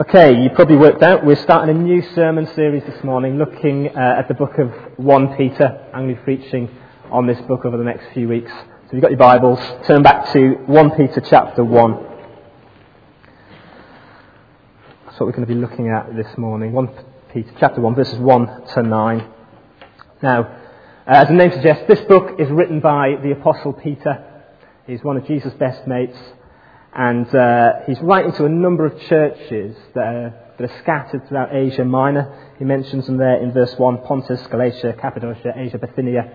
Okay, you probably worked out we're starting a new sermon series this morning looking uh, at the book of 1 Peter. I'm going to be preaching on this book over the next few weeks. So if you've got your Bibles, turn back to 1 Peter chapter 1. That's what we're going to be looking at this morning. 1 Peter chapter 1 verses 1 to 9. Now, uh, as the name suggests, this book is written by the Apostle Peter. He's one of Jesus' best mates and uh, he's writing to a number of churches that are, that are scattered throughout Asia Minor. He mentions them there in verse 1 Pontus, Galatia, Cappadocia, Asia, Bithynia.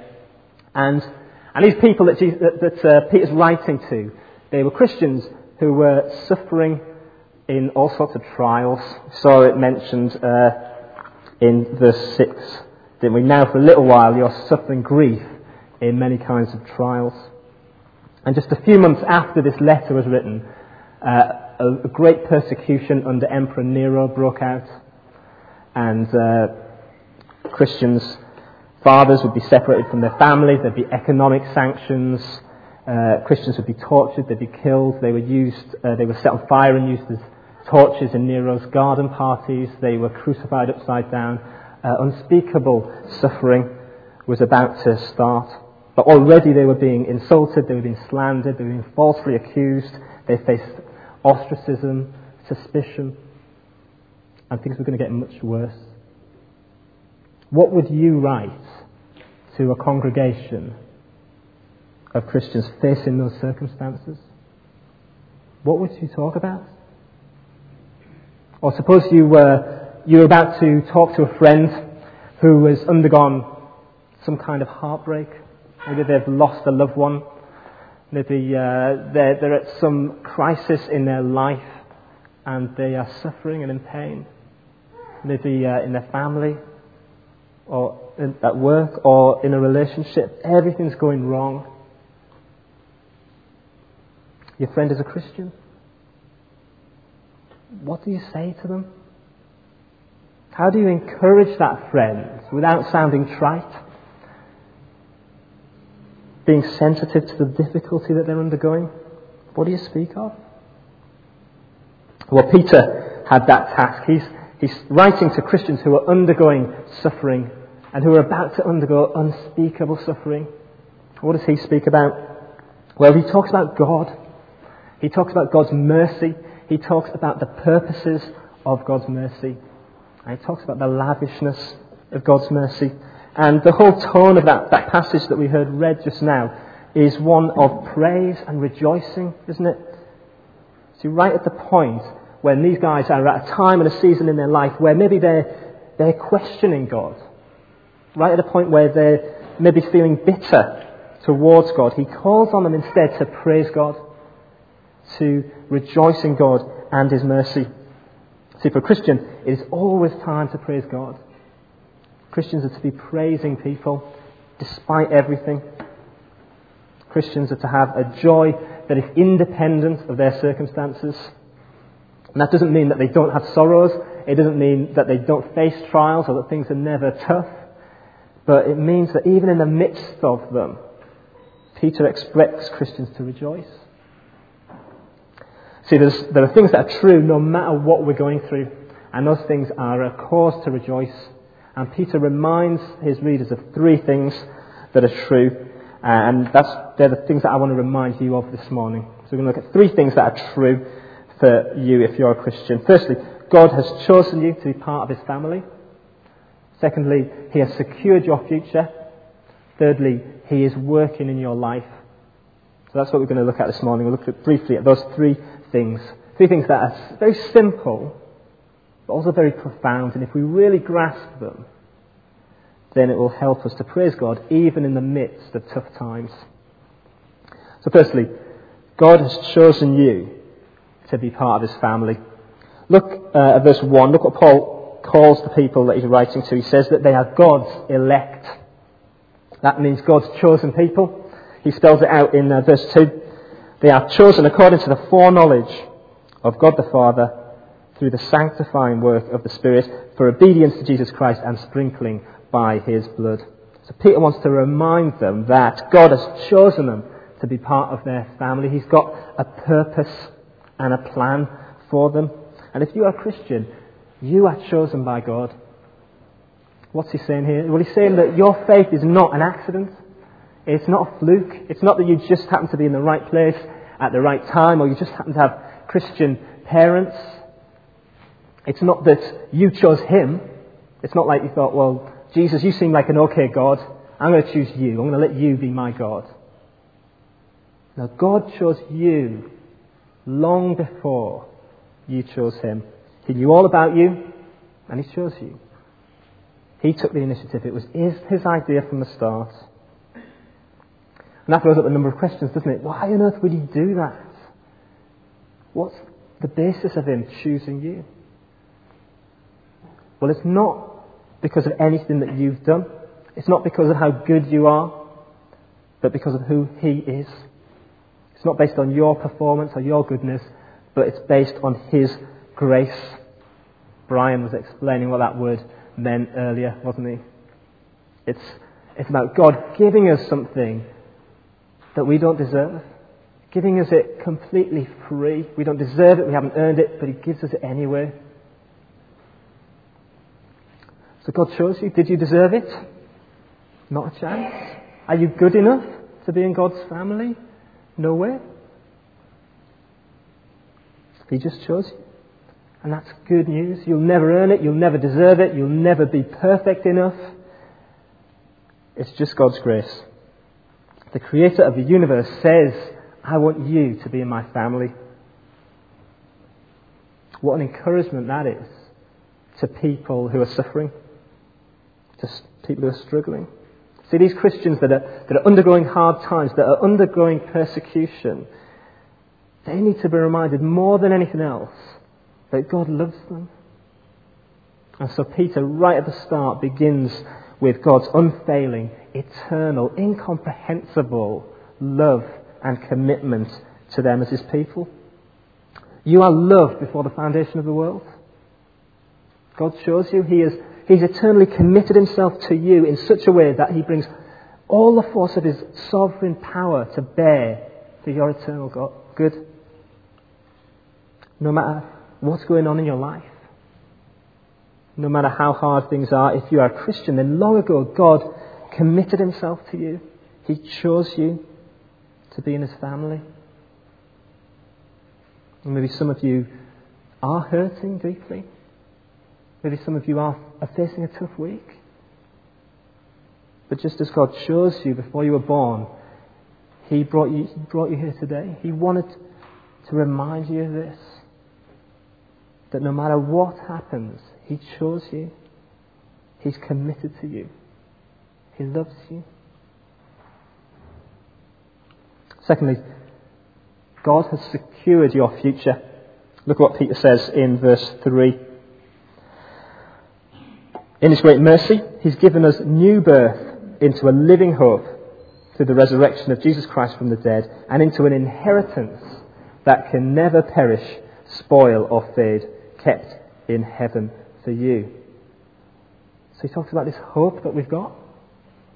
And, and these people that, Jesus, that, that uh, Peter's writing to, they were Christians who were suffering in all sorts of trials. So it mentioned uh, in verse 6, didn't we? Now, for a little while, you're suffering grief in many kinds of trials. And just a few months after this letter was written, uh, a, great persecution under Emperor Nero broke out, and uh, Christians' fathers would be separated from their families, there'd be economic sanctions, uh, Christians would be tortured, they'd be killed, they were used, uh, they were set on fire and used as torches in Nero's garden parties, they were crucified upside down. Uh, unspeakable suffering was about to start. But already they were being insulted, they were being slandered, they were being falsely accused, they faced ostracism, suspicion, and things were going to get much worse. What would you write to a congregation of Christians facing those circumstances? What would you talk about? Or suppose you were, you were about to talk to a friend who has undergone some kind of heartbreak Maybe they've lost a loved one. Maybe uh, they're, they're at some crisis in their life and they are suffering and in pain. Maybe uh, in their family or in, at work or in a relationship. Everything's going wrong. Your friend is a Christian. What do you say to them? How do you encourage that friend without sounding trite? Being sensitive to the difficulty that they're undergoing? What do you speak of? Well, Peter had that task. He's, he's writing to Christians who are undergoing suffering and who are about to undergo unspeakable suffering. What does he speak about? Well, he talks about God. He talks about God's mercy. He talks about the purposes of God's mercy. And he talks about the lavishness of God's mercy. And the whole tone of that, that passage that we heard read just now is one of praise and rejoicing, isn't it? See, right at the point when these guys are at a time and a season in their life where maybe they're, they're questioning God, right at a point where they're maybe feeling bitter towards God, he calls on them instead to praise God, to rejoice in God and his mercy. See, for a Christian, it is always time to praise God. Christians are to be praising people despite everything. Christians are to have a joy that is independent of their circumstances. And that doesn't mean that they don't have sorrows. It doesn't mean that they don't face trials or that things are never tough. But it means that even in the midst of them, Peter expects Christians to rejoice. See, there are things that are true no matter what we're going through. And those things are a cause to rejoice. And Peter reminds his readers of three things that are true. Uh, and that's, they're the things that I want to remind you of this morning. So we're going to look at three things that are true for you if you're a Christian. Firstly, God has chosen you to be part of his family. Secondly, he has secured your future. Thirdly, he is working in your life. So that's what we're going to look at this morning. We'll look at briefly at those three things. Three things that are very simple, but also very profound. And if we really grasp them, then it will help us to praise God even in the midst of tough times. So, firstly, God has chosen you to be part of his family. Look uh, at verse 1. Look what Paul calls the people that he's writing to. He says that they are God's elect. That means God's chosen people. He spells it out in uh, verse 2. They are chosen according to the foreknowledge of God the Father through the sanctifying work of the Spirit for obedience to Jesus Christ and sprinkling by his blood. So Peter wants to remind them that God has chosen them to be part of their family. He's got a purpose and a plan for them. And if you are a Christian, you are chosen by God. What's he saying here? Well, he's saying that your faith is not an accident. It's not a fluke. It's not that you just happen to be in the right place at the right time or you just happen to have Christian parents. It's not that you chose him. It's not like you thought, well, Jesus, you seem like an okay God. I'm going to choose you. I'm going to let you be my God. Now, God chose you long before you chose him. He knew all about you, and he chose you. He took the initiative. It was his, idea from the start. And that throws up a number of questions, doesn't it? Why on earth would he do that? What's the basis of him choosing you? Well, it's not because of anything that you've done. It's not because of how good you are, but because of who he is. It's not based on your performance or your goodness, but it's based on his grace. Brian was explaining what that word meant earlier, wasn't he? It's, it's about God giving us something that we don't deserve, giving us it completely free. We don't deserve it, we haven't earned it, but He gives us it anyway. So God chose you. Did you deserve it? Not a chance. Are you good enough to be in God's family? No way. He just chose you. And that's good news. You'll never earn it, you'll never deserve it, you'll never be perfect enough. It's just God's grace. The creator of the universe says, I want you to be in my family. What an encouragement that is to people who are suffering, to people who are struggling. See, these Christians that are, that are undergoing hard times, that are undergoing persecution, they need to be reminded more than anything else that God loves them. And so Peter, right at the start, begins with God's unfailing, eternal, incomprehensible love and commitment to them as his people. You are loved before the foundation of the world. God shows you he is He's eternally committed himself to you in such a way that he brings all the force of his sovereign power to bear for your eternal good. No matter what's going on in your life. No matter how hard things are, if you are a Christian, then long ago God committed himself to you. He chose you to be in his family. And maybe some of you are hurting deeply. Maybe some of you are, are facing a tough week. But just as God chose you before you were born, He brought you, brought you here today. He wanted to remind you of this that no matter what happens, He chose you. He's committed to you. He loves you. Secondly, God has secured your future. Look what Peter says in verse 3. In His great mercy, He's given us new birth into a living hope through the resurrection of Jesus Christ from the dead and into an inheritance that can never perish, spoil, or fade kept in heaven for you. So he talks about this hope that we've got.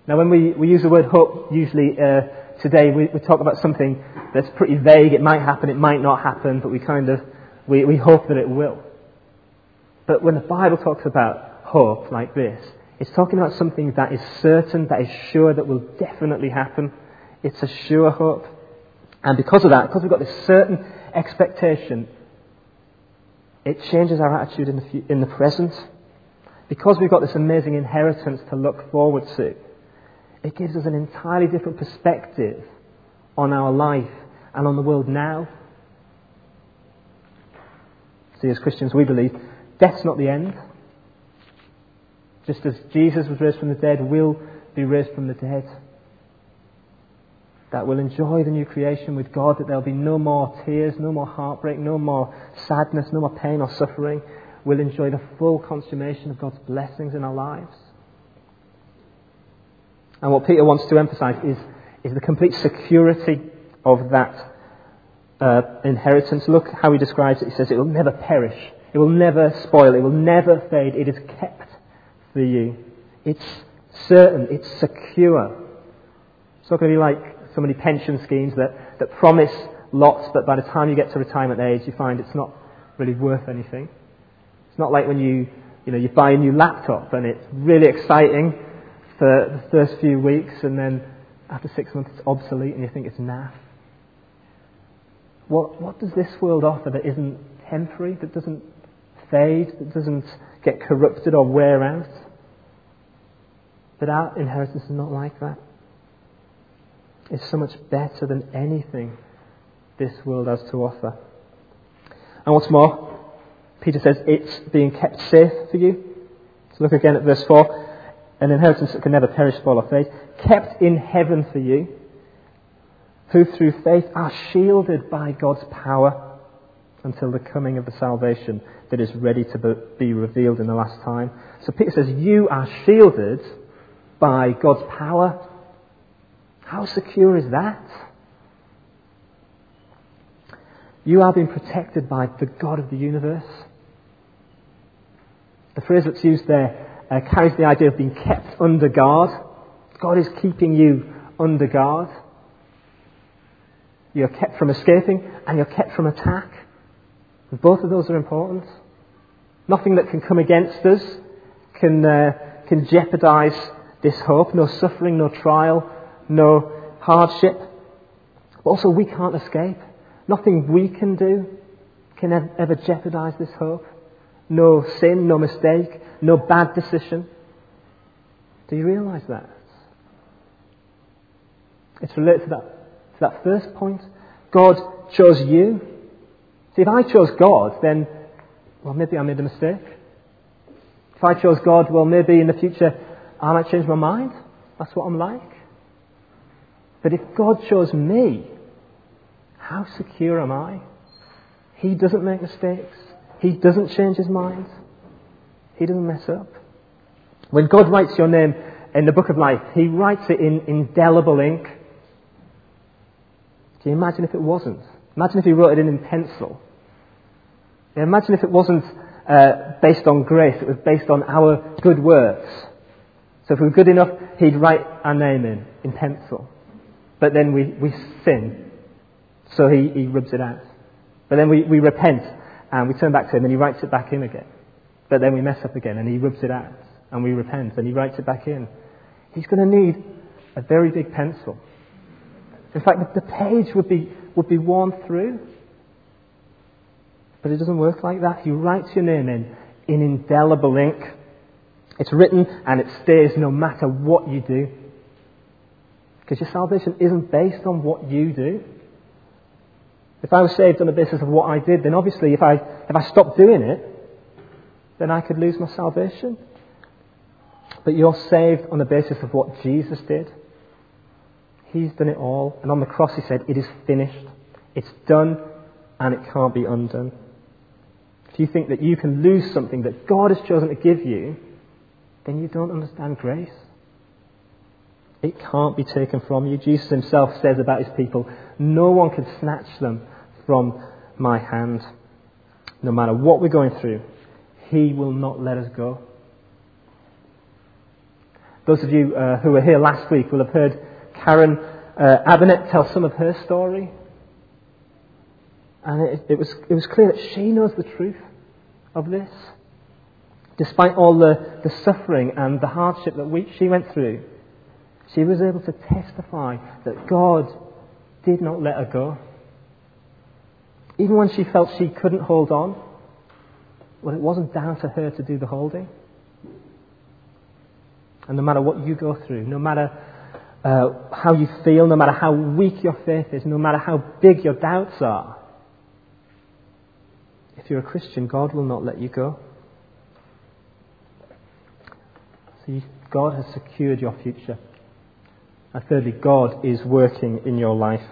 Now, when we, we use the word hope, usually uh, today we, we talk about something that's pretty vague. It might happen, it might not happen, but we kind of we, we hope that it will. But when the Bible talks about hope like this, it's talking about something that is certain, that is sure, that will definitely happen. It's a sure hope. And because of that, because we've got this certain expectation, it changes our attitude in the, in the present. Because we've got this amazing inheritance to look forward to, it gives us an entirely different perspective on our life and on the world now. See, as Christians, we believe death's not the end. Just as Jesus was raised from the dead, we'll be raised from the dead that we'll enjoy the new creation with God, that there'll be no more tears, no more heartbreak, no more sadness, no more pain or suffering. We'll enjoy the full consummation of God's blessings in our lives. And what Peter wants to emphasize is, is the complete security of that uh, inheritance. Look how he describes it. He says it will never perish, it will never spoil, it will never fade. It is kept you. It's certain, it's secure. It's not going to be like so many pension schemes that, that promise lots, but by the time you get to retirement age, you find it's not really worth anything. It's not like when you, you know, you buy a new laptop and it's really exciting for the first few weeks and then after six months it's obsolete and you think it's naff. What, what does this world offer that isn't temporary, that doesn't fade, that doesn't get corrupted or wear out? But our inheritance is not like that. It's so much better than anything this world has to offer. And what's more, Peter says it's being kept safe for you. So look again at verse 4. An inheritance that can never perish, spoil, or fade. Kept in heaven for you, who through faith are shielded by God's power until the coming of the salvation that is ready to be revealed in the last time. So Peter says, You are shielded by God's power. How secure is that? You are being protected by the God of the universe. The phrase that's used there uh, carries the idea of being kept under guard. God is keeping you under guard. You're kept from escaping and you're kept from attack. Both of those are important. Nothing that can come against us can, uh, can jeopardize this hope. No suffering, no trial, no hardship. But also, we can't escape. Nothing we can do can ever jeopardize this hope. No sin, no mistake, no bad decision. Do you realize that? It's related to that, to that first point. God chose you. See, if I chose God, then, well, maybe I made a mistake. If I chose God, well, maybe in the future I might change my mind. That's what I'm like. But if God chose me, how secure am I? He doesn't make mistakes. He doesn't change his mind. He doesn't mess up. When God writes your name in the book of life, he writes it in indelible ink. Can you imagine if it wasn't? Imagine if he wrote it in, in pencil. imagine if it wasn't uh, based on grace, it was based on our good works. So if we were good enough, he'd write our name in, in pencil. But then we, we sin so he, he rubs it out. But then we, we repent and we turn back to him and he writes it back in again. But then we mess up again and he rubs it out and we repent and he writes it back in. He's going to need a very big pencil. In fact, the page would be, would be worn through. But it doesn't work like that. He writes your name in in indelible ink. It's written and it stays no matter what you do. Because your salvation isn't based on what you do. If I was saved on the basis of what I did, then obviously if I, if I stopped doing it, then I could lose my salvation. But you're saved on the basis of what Jesus did. He's done it all. And on the cross he said, It is finished. It's done and it can't be undone. If you think that you can lose something that God has chosen to give you, then you don't understand grace. It can't be taken from you. Jesus himself says about his people, no one can snatch them from my hand. No matter what we're going through, he will not let us go. Those of you uh, who were here last week will have heard Karen uh, tell some of her story. And it, it, was, it was clear that she knows the truth of this. Despite all the, the suffering and the hardship that we, she went through, she was able to testify that God did not let her go. Even when she felt she couldn't hold on, well, it wasn't down to her to do the holding. And no matter what you go through, no matter uh, how you feel, no matter how weak your faith is, no matter how big your doubts are, if you're a Christian, God will not let you go. See, God has secured your future. And thirdly, God is working in your life.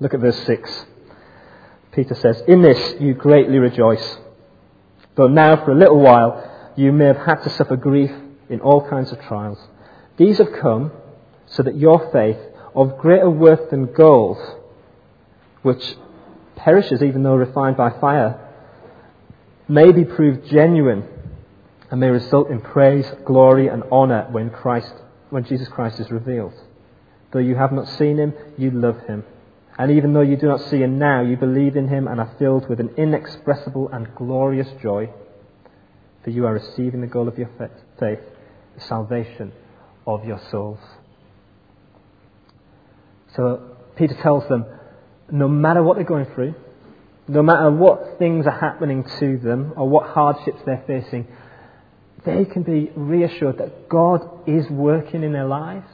Look at verse 6. Peter says, In this you greatly rejoice, though now for a little while you may have had to suffer grief in all kinds of trials. These have come so that your faith, of greater worth than gold, which perishes even though refined by fire, may be proved genuine and may result in praise, glory, and honour when Christ when Jesus Christ is revealed. Though you have not seen him, you love him. And even though you do not see him now, you believe in him and are filled with an inexpressible and glorious joy, for you are receiving the goal of your faith, the salvation of your souls. So Peter tells them, no matter what they're going through, no matter what things are happening to them or what hardships they're facing, they can be reassured that God is working in their lives.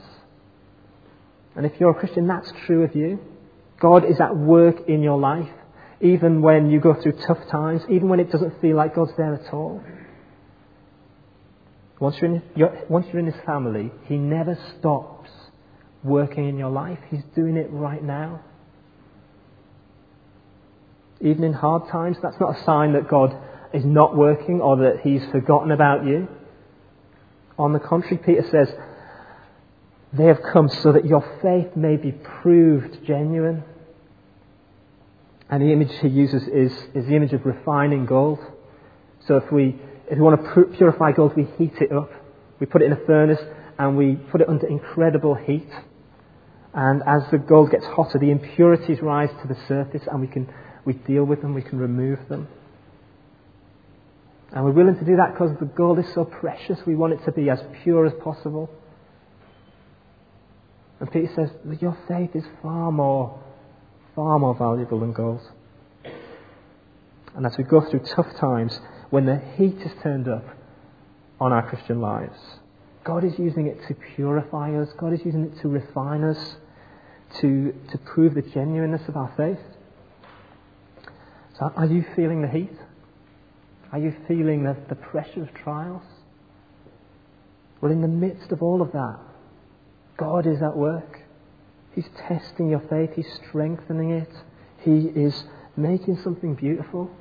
And if you're a Christian, that's true of you. God is at work in your life, even when you go through tough times, even when it doesn't feel like God's there at all. Once you're in, you're, once you're in His family, He never stops working in your life. He's doing it right now. Even in hard times, that's not a sign that God is not working or that He's forgotten about you. On the contrary, Peter says, they have come so that your faith may be proved genuine. And the image he uses is, is the image of refining gold. So if we, if we want to purify gold, we heat it up. We put it in a furnace and we put it under incredible heat. And as the gold gets hotter, the impurities rise to the surface and we can we deal with them, we can remove them. And we're willing to do that because the gold is so precious. We want it to be as pure as possible. And Peter says that your faith is far more, far more valuable than gold. And as we go through tough times, when the heat is turned up on our Christian lives, God is using it to purify us. God is using it to refine us, to, to prove the genuineness of our faith. So, are you feeling the heat? Are you feeling the, the pressure of trials? Well, in the midst of all of that, God is at work. He's testing your faith, He's strengthening it, He is making something beautiful.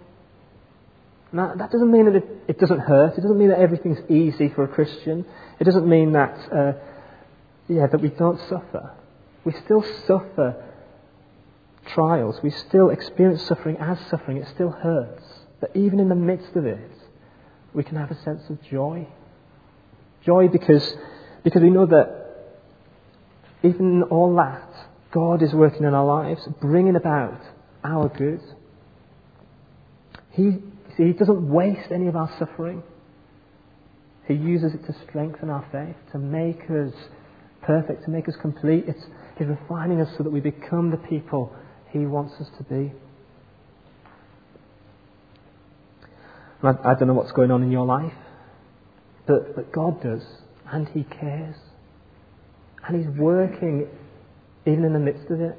Now, that doesn't mean that it, it, doesn't hurt. It doesn't mean that everything's easy for a Christian. It doesn't mean that, uh, yeah, that we don't suffer. We still suffer trials. We still experience suffering as suffering. It still hurts. But even in the midst of it, we can have a sense of joy. Joy because, because we know that even in all that, God is working in our lives, bringing about our good. He, see, he doesn't waste any of our suffering. He uses it to strengthen our faith, to make us perfect, to make us complete. It's, he's refining us so that we become the people He wants us to be. I, I don't know what's going on in your life, but, but God does, and He cares. And He's working even in the midst of it.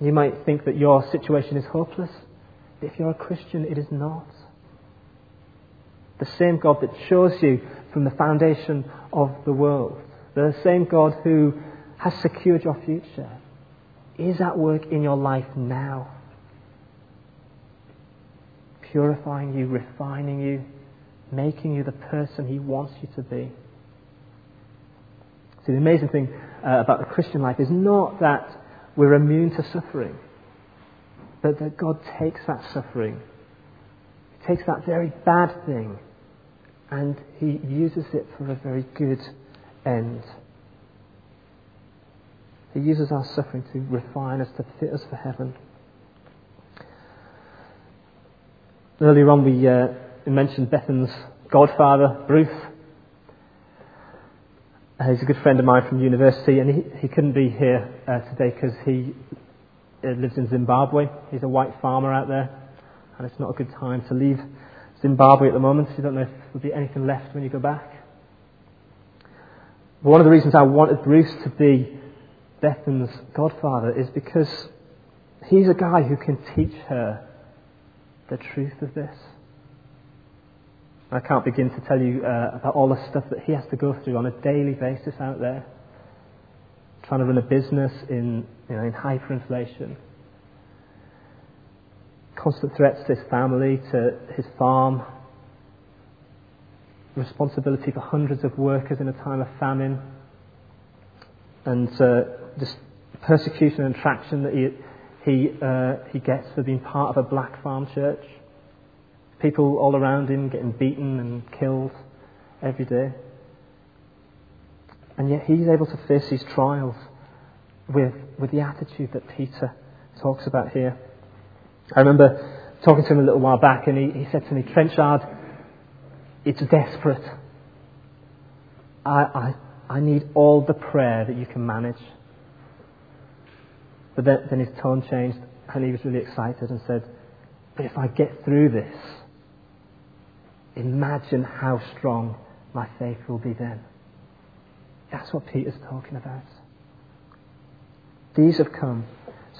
You might think that your situation is hopeless. But if you're a Christian, it is not. The same God that chose you from the foundation of the world, the same God who has secured your future, is at work in your life now. Purifying you, refining you, making you the person He wants you to be. See, the amazing thing uh, about the Christian life is not that we're immune to suffering, but that God takes that suffering, He takes that very bad thing, and He uses it for a very good end. He uses our suffering to refine us, to fit us for heaven. Earlier on, we, uh, mentioned Bethan's godfather, Bruce. Uh, he's a good friend of mine from university, and he, he couldn't be here uh, today because he uh, lives in Zimbabwe. He's a white farmer out there, and it's not a good time to leave Zimbabwe at the moment. You don't know if there'll be anything left when you go back. But one of the reasons I wanted Bruce to be Bethan's godfather is because he's a guy who can teach her the truth of this. I can't begin to tell you uh, about all the stuff that he has to go through on a daily basis out there, trying to run a business in, you know, in hyperinflation. Constant threats to his family, to his farm, responsibility for hundreds of workers in a time of famine, and uh, just persecution and traction that he, he, uh, he gets for being part of a black farm church. People all around him getting beaten and killed every day. And yet he's able to face these trials with, with the attitude that Peter talks about here. I remember talking to him a little while back, and he, he said to me, Trenchard, it's desperate. I, I, I need all the prayer that you can manage. But then, then his tone changed, and he was really excited and said, But if I get through this, imagine how strong my faith will be then. That's what Peter's talking about. These have come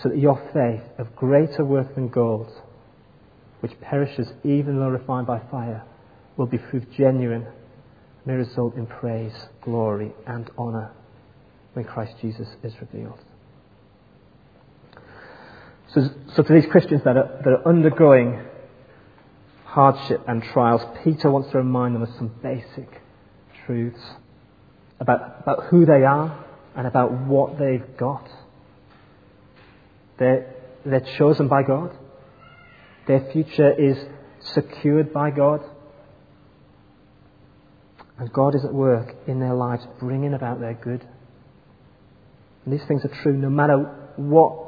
so that your faith, of greater worth than gold, which perishes even though refined by fire, will be proved genuine, and may result in praise, glory, and honour when Christ Jesus is revealed. So, so to these Christians that are, that are undergoing hardship and trials, Peter wants to remind them of some basic truths about, about who they are and about what they've got. They're, they're chosen by God. Their future is secured by God. And God is at work in their lives, bringing about their good. And these things are true no matter what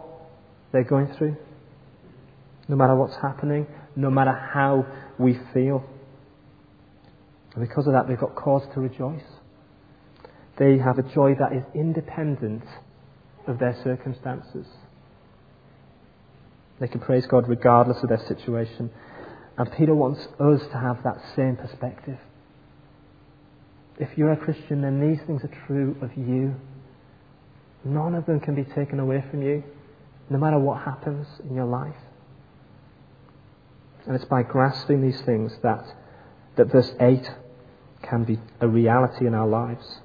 they're going through, no matter what's happening, no matter how we feel. And because of that, they've got cause to rejoice. They have a joy that is independent of their circumstances. They can praise God regardless of their situation. And Peter wants us to have that same perspective. If you're a Christian, then these things are true of you. None of them can be taken away from you, no matter what happens in your life. And it's by grasping these things that, that verse 8 can be a reality in our lives.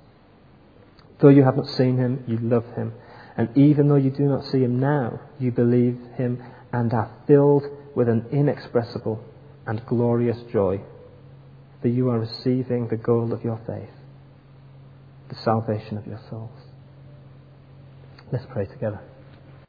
Though you have not seen him, you love him. And even though you do not see him now, you believe him and are filled with an inexpressible and glorious joy For you are receiving the goal of your faith, the salvation of your souls. Let's pray together.